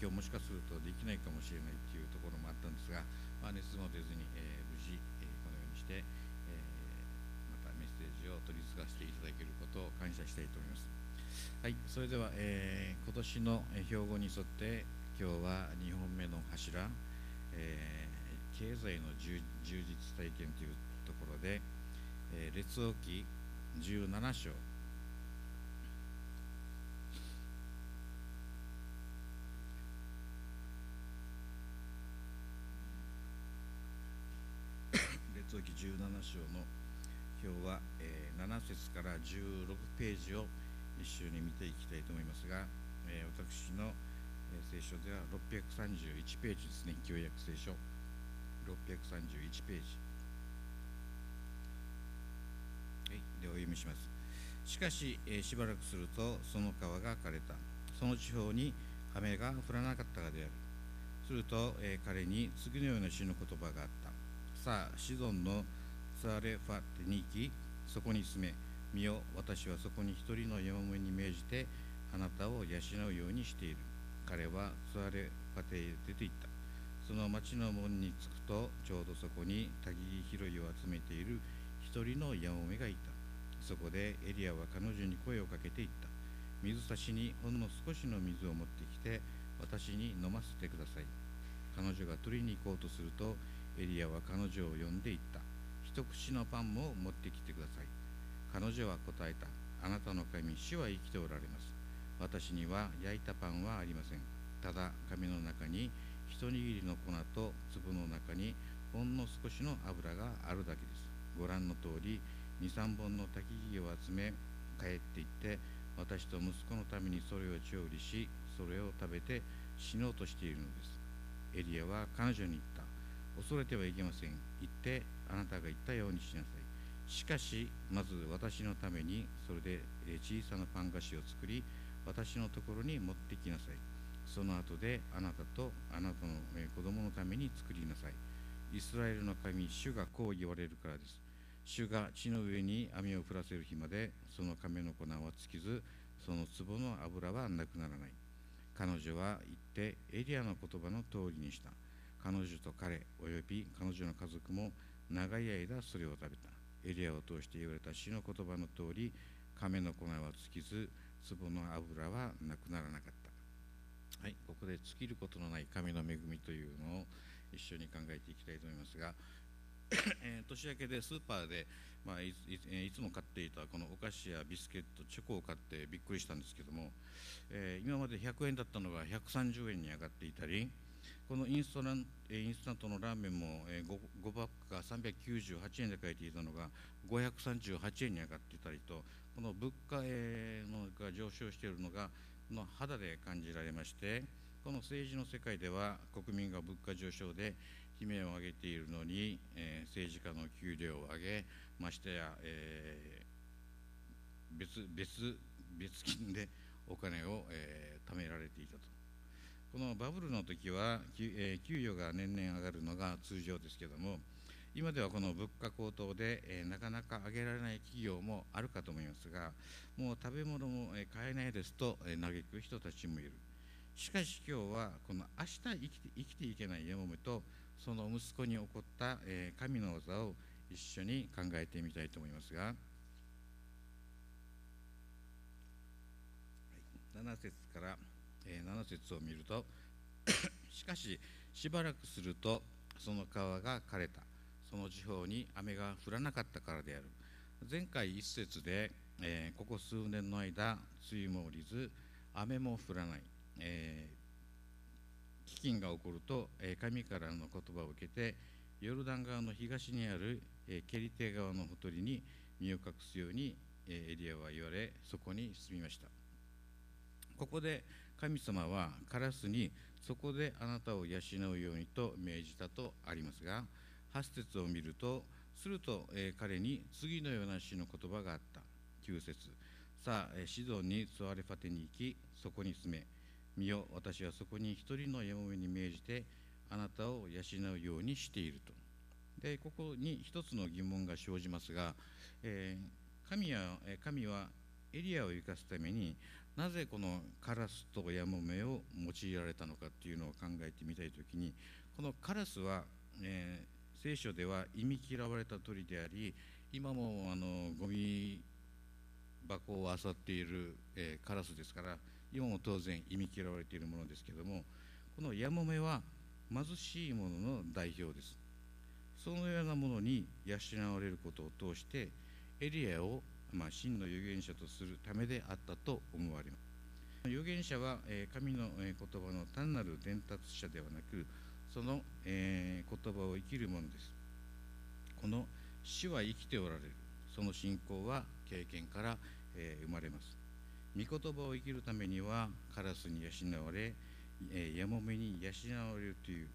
今日もしかするとできないかもしれないというところもあったんですが、まあ、熱も出ずに、え、無事、え、このようにして、え、またメッセージを取り継がせていただけることを感謝したいと思います。はい、それでは、えー、今年の標語に沿って今日は2本目の柱、えー、経済の充実体験というところで、えー、列王記17章列王記17章の表は、えー、7節から16ページを一緒に見ていきたいと思いますが、えー、私の、えー、聖書では631ページですね。旧約聖書。631ページ。はいでお読みします。しかし、えー、しばらくするとその川が枯れた。その地方に雨が降らなかったからである。すると、えー、彼に次のような詩の言葉があった。さあシドンのツアレファテに行きそこに住め。見よ私はそこに一人の山盛りに命じてあなたを養うようにしている。彼はツアレファテへ出て行った。その町の門に着くとちょうどそこにたぎ拾いを集めている一人のヤモメがいた。そこでエリアは彼女に声をかけていった。水差しにほんの少しの水を持ってきて私に飲ませてください。彼女が取りに行こうとするとエリアは彼女を呼んでいった。一口のパンも持ってきてください。彼女は答えた。あなたの神主は生きておられます。私には焼いたパンはありません。ただ紙の中に一握りの粉と粒の中にほんの少しの油があるだけです。ご覧の通り23本の焚き木を集め帰っていって私と息子のためにそれを調理しそれを食べて死のうとしているのです。エリアは彼女に言った。恐れてはいけません。言ってあなたが言ったようにしなさい。しかしまず私のためにそれで小さなパン菓子を作り私のところに持ってきなさい。その後であなたとあなたの子供のために作りなさい。イスラエルの神主がこう言われるからです。主が地の上に網を降らせる日までその亀の粉は尽きずその壺の油はなくならない。彼女は言ってエリアの言葉の通りにした。彼女と彼および彼女の家族も長い間それを食べた。エリアを通して言われた死の言葉の通り亀の粉は尽きず壺の油はなくならなかった。はいここで尽きることのない神の恵みというのを一緒に考えていきたいと思いますが え、年明けでスーパーで、まあ、いつも買っていたこのお菓子やビスケットチョコを買ってびっくりしたんですけども、えー、今まで100円だったのが130円に上がっていたりこのインスタンインスタントのラーメンも 5, 5パックが398円で書いていたのが538円に上がっていたりとこの物価のが上昇しているのがこの肌で感じられましてこの政治の世界では国民が物価上昇で悲鳴を上げているのに、えー、政治家の給料を上げましてや、えー、別別別金でお金を、えー、貯められていたと。このバブルの時は、えー、給与が年々上がるのが通常ですけれども今ではこの物価高騰で、えー、なかなか上げられない企業もあるかと思いますがもう食べ物も買えないですと、えー、嘆く人たちもいる。しかし今日はこの明日生きて生きていけないヤモメとその息子に起こった、えー、神の技を一緒に考えてみたいと思いますが、7節から、え、7節を見ると しかししばらくするとその川が枯れた。その地方に雨が降らなかったからである。前回一節で、えー、ここ数年の間梅雨も降りず雨も降らない、えー飢饉が起こると、え神からの言葉を受けてヨルダン川の東にある、えケリテ川のほとりに身を隠すように、えエリアは言われそこに住みました。ここで神様はカラスにそこであなたを養うようにと命じたとありますが8節を見るとすると、え彼に次のような詩の言葉があった。9節。さあシドンにツアレファテに行きそこに住め。見よ私はそこに一人の山上に命じてあなたを養うようにしていると。でここに一つの疑問が生じますが、えー、神は神はエリアを生かすためになぜこのカラスとヤモメを用いられたのかっていうのを考えてみたいときにこのカラスは、えー、聖書では忌み嫌われた鳥であり今もあのゴミ箱を漁っている、えー、カラスですから今も当然忌み嫌われているものですけどもこのヤモメは貧しいものの代表です。そのようなものに養われることを通してエリアを、まあ、真の預言者とするためであったと思われます。預言者は、え、神の、言葉の単なる伝達者ではなくその、え、言葉を生きるものです。この死は生きておられる。その信仰は経験から、え、生まれます。御言葉を生きるためにはカラスに養われ、え、ヤモメに養われるという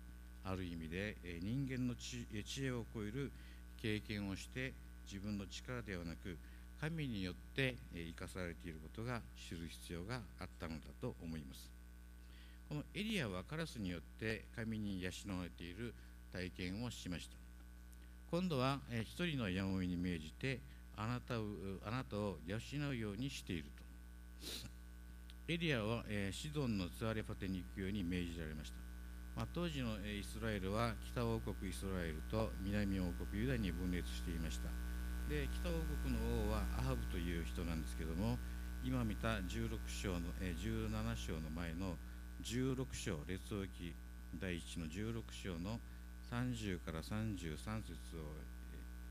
ある意味で、え、人間の知恵を超える経験をして自分の力ではなく神によって生かされていることが知る必要があったのだと思います。このエリアはカラスによって神に養われている体験をしました。今度は一人のヤモメに命じてあなたをあなたを養うようにしていると。エリアは、シドンのツアレファテに行くように命じられました、まあ、当時の、イスラエルは北王国イスラエルと南王国ユダに分裂していました。で北王国の王はアハブという人なんですけども今見た16章の、え17章の前の16章列王記第1の16章の30から33節を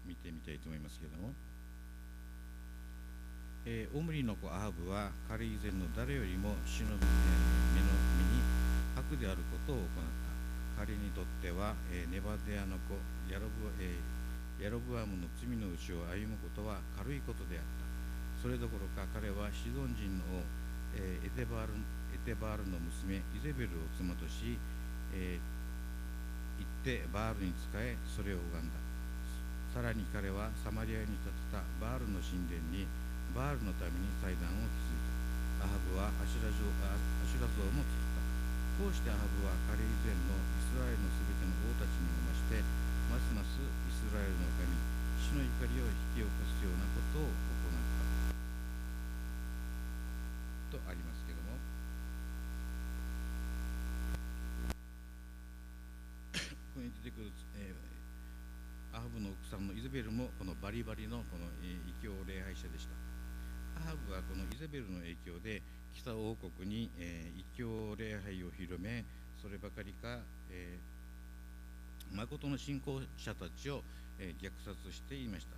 見てみたいと思いますけれども。えー、オムリの子アハブは彼以前の誰よりも死の、え、目の身に悪であることを行った。彼にとっては、えー、ネバデアの子ヤロブ,、えー、ヤロブアムの罪のうちを歩むことは軽いことであった。それどころか彼はシドン人の王、えー、エテバールエテバールの娘イゼベルを妻とし、えー、行ってバールに仕えそれを拝んだ。さらに彼はサマリアに建てたバールの神殿にバールのために祭壇を築いた。アハブはアシュラ像アシュラ像も作った。こうしてアハブは彼以前のイスラエルのすべての王たちにも増してますますイスラエルの神死の怒りを引き起こすようなことを行ったとありますけども。ここに出てくる、えー、アハブの奥さんのイゼベルもこのバリバリのこの異教礼拝者でした。アハブはこのイゼベルの影響で北王国に、えー、異教礼拝を広めそればかりか、えー、誠の信仰者たちを、えー、虐殺していました。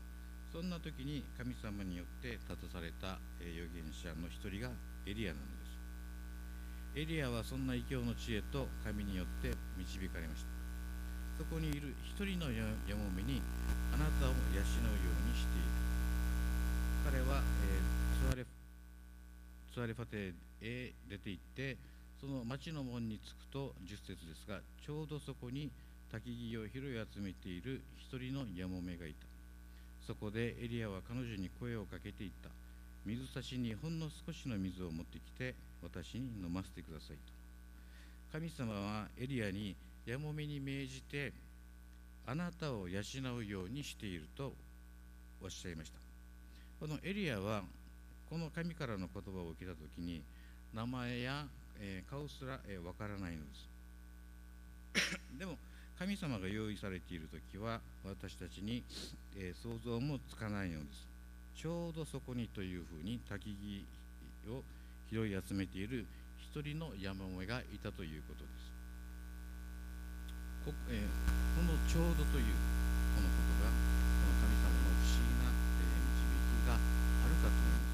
そんな時に神様によって立たされた、えー、預言者の一人がエリアなのです。エリアはそんな異教の知恵と神によって導かれました。そこにいる一人のやもめにあなたを養うようにしている。彼は、えーツアレファテへ出て行ってその町の門に着くと10節ですがちょうどそこに焚き木を拾い集めている一人のヤモメがいた。そこでエリアは彼女に声をかけていった。水差しにほんの少しの水を持ってきて私に飲ませてくださいと。神様はエリアにヤモメに命じてあなたを養うようにしているとおっしゃいました。このエリアはこの神からの言葉を受けた時に名前や、え、顔すらわ、えー、からないのです。でも神様が用意されている時は私たちに、え、想像もつかないのです。ちょうどそこにというふうに焚き木を拾い集めている一人の山もえがいたということです。こ,、えー、このちょうどというこのことがこの神様の不思議な、え導きがあるかと思いま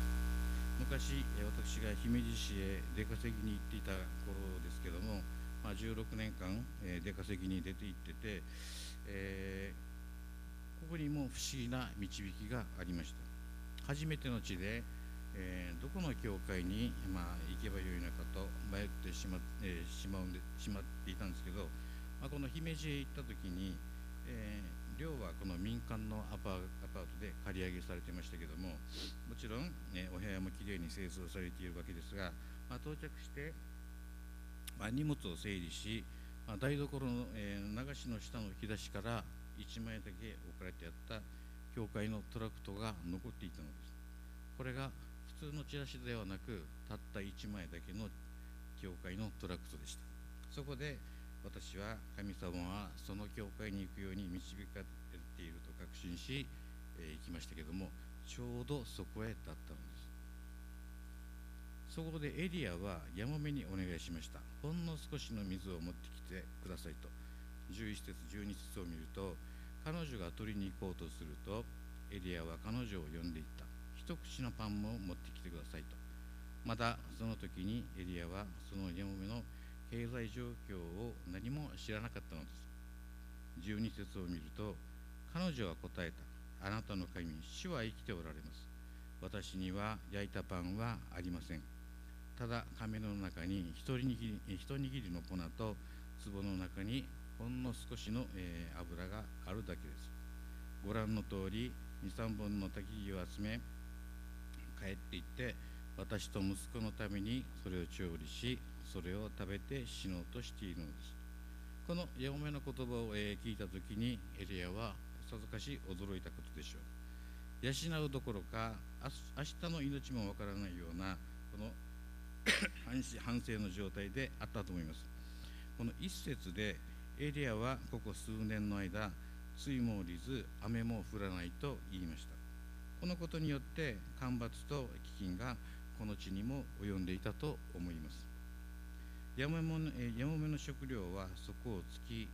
す昔私が姫路市へ出稼ぎに行っていた頃ですけども、まあ、16年間、え出稼ぎに出て行ってて、えー、ここにも不思議な導きがありました。初めての地で、えー、どこの教会に、まあ、行けばよいのかと迷ってしま,、え、しまうんでしまっていたんですけど、まあ、この姫路へ行った時に、えー寮はこの民間のアパートで借り上げされていましたけどももちろん、ね、お部屋もきれいに清掃されているわけですが、まあ、到着して、まあ、荷物を整理し、まあ、台所の、えー、流しの下の引き出しから1枚だけ置かれてあった教会のトラクトが残っていたのです。これが普通のチラシではなくたった1枚だけの教会のトラクトでした。そこで私は神様はその教会に行くように導かれていると確信し、えー、行きましたけどもちょうどそこへ立ったのです。そこでエリアはやもめにお願いしました。ほんの少しの水を持ってきてくださいと。11節12節を見ると彼女が取りに行こうとするとエリアは彼女を呼んでいった。一口のパンも持ってきてくださいと。またその時にエリアはそのやもめの経済状況を何も知らなかったのです。12節を見ると彼女は答えた。あなたの神主は生きておられます。私には焼いたパンはありません。ただ亀の中に一握り一握りの粉と壺の中にほんの少しの、え、油があるだけです。ご覧の通り23本の焚き木を集め帰っていって私と息子のためにそれを調理しそれを食べて死のうとしているのです。このヤモメの言葉を、え、聞いた時にエリアはさぞかし驚いたことでしょう。養うどころか明日の命もわからないようなこの 反省の状態であったと思います。この一節でエリアはここ数年の間水も降りず雨も降らないと言いました。このことによって干ばつと飢饉がこの地にも及んでいたと思います。ヤモメの食料は底をつき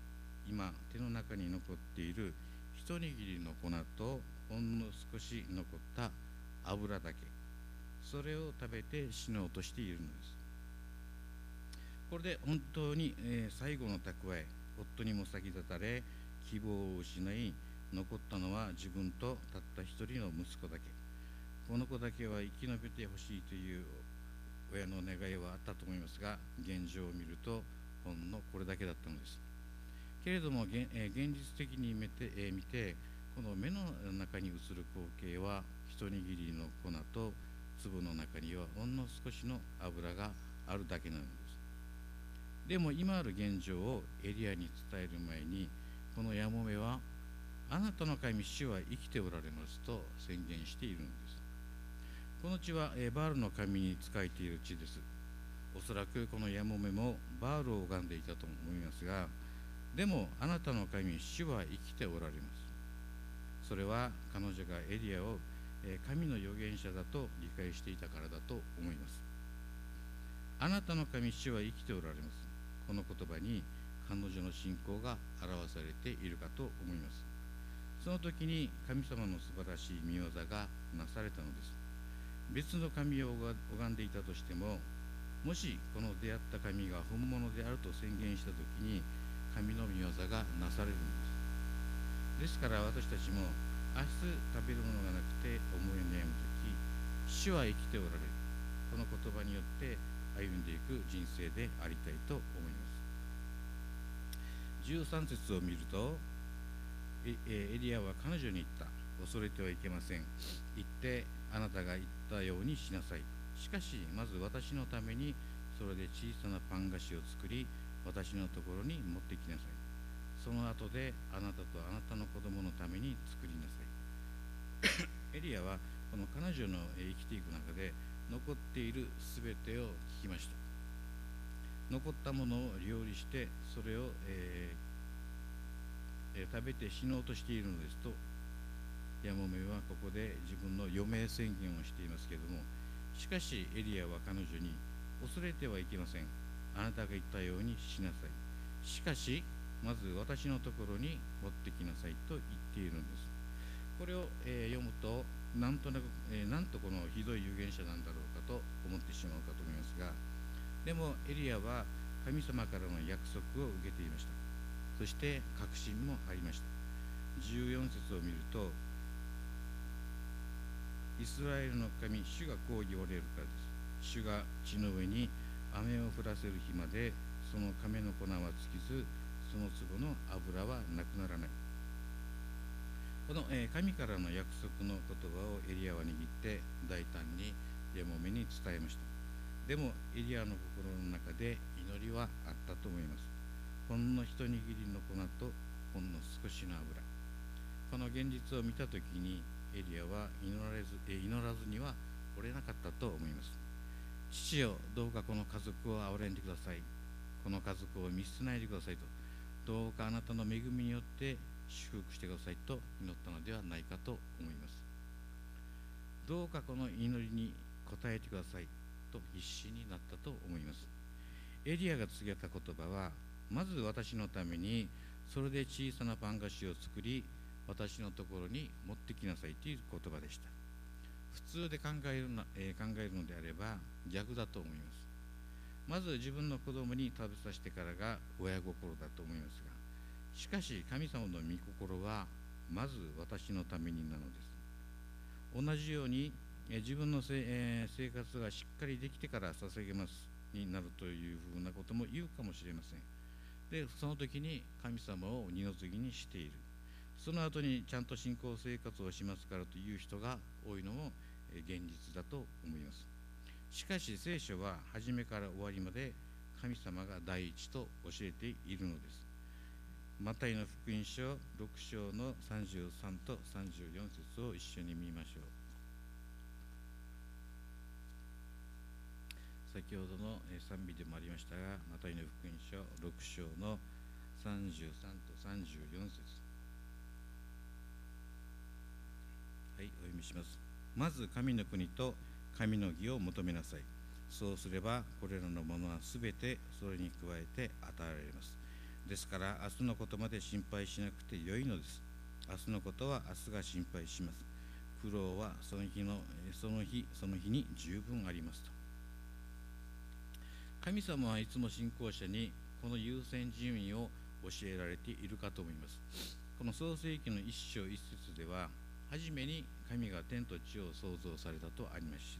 今手の中に残っている一握りの粉とほんの少し残った油だけ。それを食べて死のうとしているのです。これで本当に、え、最後の蓄え夫にも先立たれ希望を失い残ったのは自分とたった一人の息子だけ。この子だけは生き延びてほしいという親の願いはあったと思いますが現状を見るとほんのこれだけだったのです。けれども現,、実的に見て,、え見てこの目の中に映る光景は一握りの粉と粒の中にはほんの少しの油があるだけなのです。でも今ある現状をエリアに伝える前にこのヤモメはあなたの神主は生きておられますと宣言しているのです。この地はバールの神に仕えている地です。おそらくこのヤモメもバールを拝んでいたと思いますがでもあなたの神主は生きておられます。それは彼女がエリアを神の預言者だと理解していたからだと思います。あなたの神主は生きておられます。この言葉に彼女の信仰が表されているかと思います。その時に神様の素晴らしい見業がなされたのです。別の神を拝んでいたとしてももしこの出会った神が本物であると宣言した時に神の御業がなされるんです。ですから私たちも明日食べるものがなくて思い悩む時主は生きておられる。この言葉によって歩んでいく人生でありたいと思います。13節を見るとエリアは彼女に言った。恐れてはいけません。言ってあなたが言ったようにしなさい。しかしまず私のためにそれで小さなパン菓子を作り私のところに持ってきなさい。その後であなたとあなたの子供のために作りなさい。エリアはこの彼女の生きていく中で残っている全てを聞きました。残ったものを料理してそれを、えー、食べて死のうとしているのですとヤモメはここで自分の余命宣言をしていますけれどもしかしエリアは彼女に恐れてはいけません。あなたが言ったようにしなさい。しかしまず私のところに持ってきなさいと言っているんです。これを、読むとなんとなく、なんとこのひどい預言者なんだろうかと思ってしまうかと思いますがでもエリアは神様からの約束を受けていました。そして確信もありました。14節を見るとイスラエルの神主がこう言われるからです。主が地の上に雨を降らせる日までその亀の粉は尽きずその粒の油はなくならない。この、えー、神からの約束の言葉をエリアは握って大胆にヤモメに伝えました。でもエリアの心の中で祈りはあったと思います。ほんの一握りの粉とほんの少しの油。この現実を見た時にエリアは祈られず、祈らずにはおれなかったと思います。父よどうかこの家族を憐れんでください。この家族を見捨てないでくださいと。どうかあなたの恵みによって祝福してくださいと祈ったのではないかと思います。どうかこの祈りに応えてくださいと必死になったと思います。エリアが告げた言葉はまず私のためにそれで小さなパン菓子を作り私のところに持ってきなさいという言葉でした。普通で考えるの,、えー、考えるのであれば逆だと思います。まず自分の子供に食べさせてからが親心だと思いますがしかし神様の御心はまず私のためになのです。同じように、自分のせ、えー、生活がしっかりできてから捧げますになるというふうなことも言うかもしれません。でその時に神様を二の次にしている。その後にちゃんと信仰生活をしますからという人が多いのも現実だと思います。しかし聖書は初めから終わりまで神様が第一と教えているのです。マタイの福音書6章の33と34節を一緒に見ましょう。先ほどの賛美でもありましたがマタイの福音書6章の33と34節。はいお読みします。まず神の国と神の義を求めなさい。そうすればこれらのものはすべてそれに加えて与えられます。ですから明日のことまで心配しなくてよいのです。明日のことは明日が心配します。苦労はその日のその日その日に十分ありますと。神様はいつも信仰者にこの優先順位を教えられているかと思います。この創世記の一章一節では初めに神が天と地を創造されたとありますし、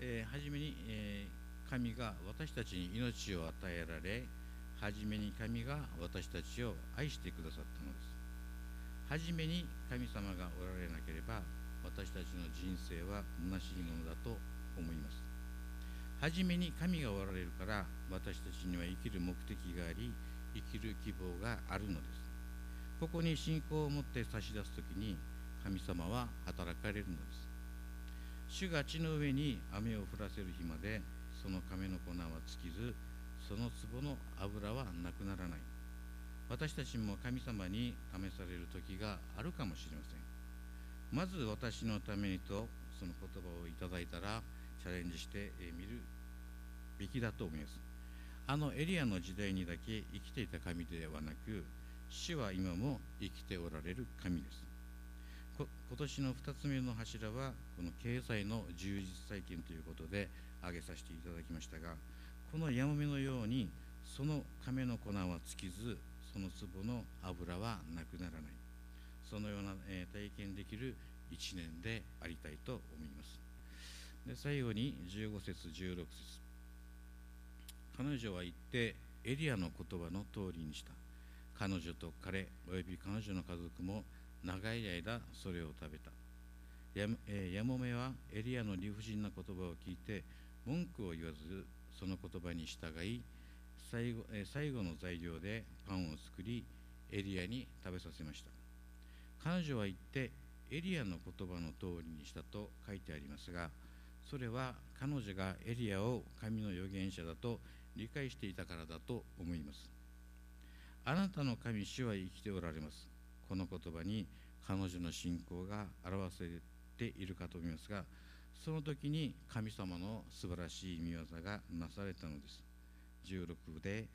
えー、初めに、えー、神が私たちに命を与えられ初めに神が私たちを愛してくださったのです。初めに神様がおられなければ私たちの人生は虚しいものだと思います。初めに神がおられるから私たちには生きる目的があり生きる希望があるのです。ここに信仰を持って差し出す時に神様は働かれるのです。主が地の上に雨を降らせる日までその亀の粉は尽きずその壺の油はなくならない。私たちも神様に試される時があるかもしれません。まず私のためにとその言葉をいただいたらチャレンジしてみるべきだと思います。あのエリアの時代にだけ生きていた神ではなく主は今も生きておられる神です。今年の2つ目の柱はこの経済の充実再建ということで挙げさせていただきましたがこのヤモメのようにその亀の粉は尽きずその壺の油はなくならない。そのような、え、体験できる1年でありたいと思います。で最後に15節16節。彼女は言ってエリアの言葉の通りにした。彼女と彼および彼女の家族も長い間それを食べた。や,、えー、やもめはエリアの理不尽な言葉を聞いて文句を言わずその言葉に従い最後,、えー、最後の材料でパンを作りエリアに食べさせました。彼女は言ってエリアの言葉の通りにしたと書いてありますがそれは彼女がエリアを神の預言者だと理解していたからだと思います。あなたの神主は生きておられます。この言葉に彼女の信仰が表されているかと思いますがその時に神様の素晴らしい見業がなされたのです。16で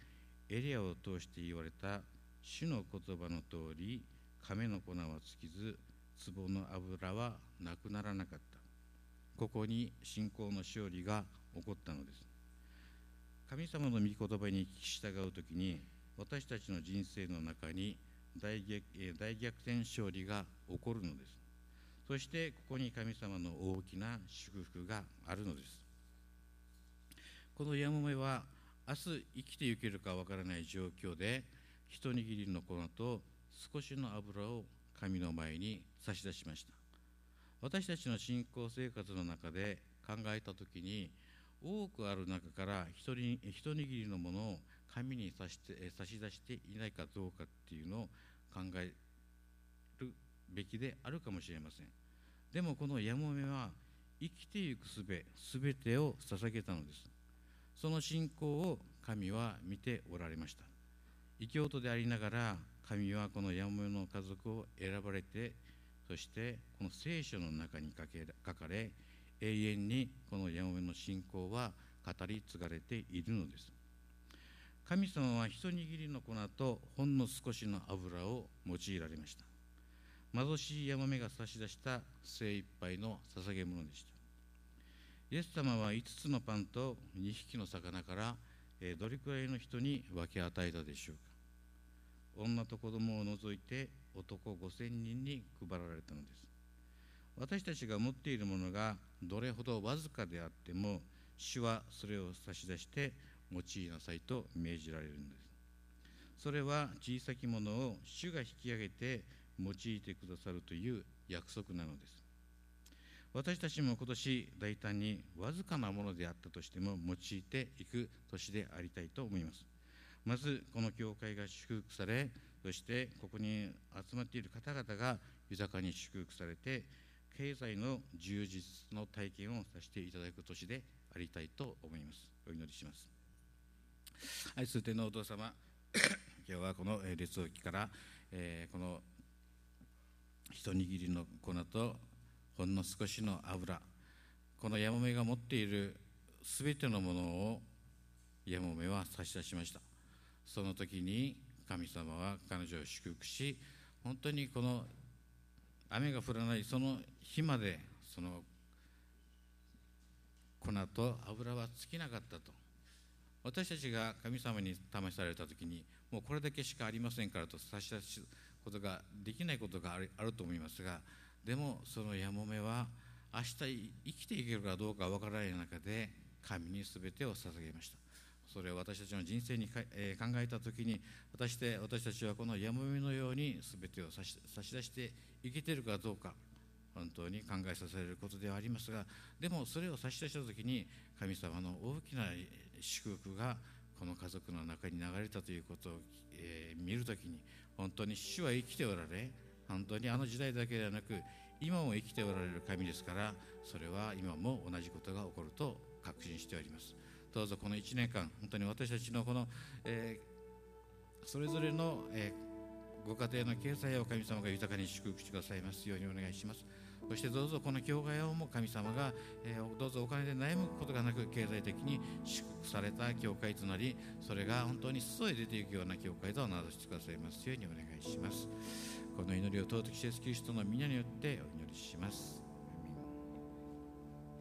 エリアを通して言われた主の言葉の通り亀の粉は尽きず壺の油はなくならなかった。ここに信仰の勝利が起こったのです。神様の御言葉に聞き従う時に私たちの人生の中に大逆大逆転勝利が起こるのです。そしてここに神様の大きな祝福があるのです。このヤモメは明日生きていけるかわからない状況で一握りの粉と少しの油を神の前に差し出しました。私たちの信仰生活の中で考えた時に多くある中から一握りのものを神に差して差し出していないかどうかっていうのを考えるべきであるかもしれません。でもこのやもめは生きていくすべすべてを捧げたのです。その信仰を神は見ておられました。異教徒でありながら神はこのやもめの家族を選ばれてそしてこの聖書の中に書かれ永遠にこのやもめの信仰は語り継がれているのです。神様は一握りの粉とほんの少しの油を用いられました。貧しいヤマメが差し出した精一杯の捧げ物でした。イエス様は5つのパンと2匹の魚からどれくらいの人に分け与えたでしょうか。女と子供を除いて男5000人に配られたのです。私たちが持っているものがどれほどわずかであっても主はそれを差し出して用いなさいと命じられるんですそれは小さきものを主が引き上げて用いてくださるという約束なのです私たちも今年大胆にわずかなものであったとしても用いていく年でありたいと思いますまずこの教会が祝福されそしてここに集まっている方々が豊かに祝福されて経済の充実の体験をさせていただく年でありたいと思いますお祈りします愛する天皇お父様 今日はこの列王記から、えー、この一握りの粉とほんの少しの油このヤモメが持っているすべてのものをヤモメは差し出しました。その時に神様は彼女を祝福し本当にこの雨が降らないその日までその粉と油は尽きなかったと。私たちが神様に試された時にもうこれだけしかありませんからと差し出すことができないことがあるあると思いますがでもそのやもめは明日生きていけるかどうかわからない中で神に全てを捧げました。それを私たちの人生に、えー、考えた時に果たして私たちはこのやもめのように全てを差し差し出して生きているかどうか本当に考えさせられることではありますがでもそれを差し出した時に神様の大きな祝福がこの家族の中に流れたということを、えー、見るときに本当に主は生きておられ本当にあの時代だけではなく今も生きておられる神ですからそれは今も同じことが起こると確信しております。どうぞこの1年間本当に私たちのこの、えー、それぞれの、えー、ご家庭の経済を神様が豊かに祝福してくださいますようにお願いします。そしてどうぞこの教会をも神様が、えー、どうぞお金で悩むことがなく経済的に祝福された教会となりそれが本当に裾へ出ていくような教会となどしてくださいますようにお願いします。この祈りを尊きイエスキリストの皆によってお祈りします。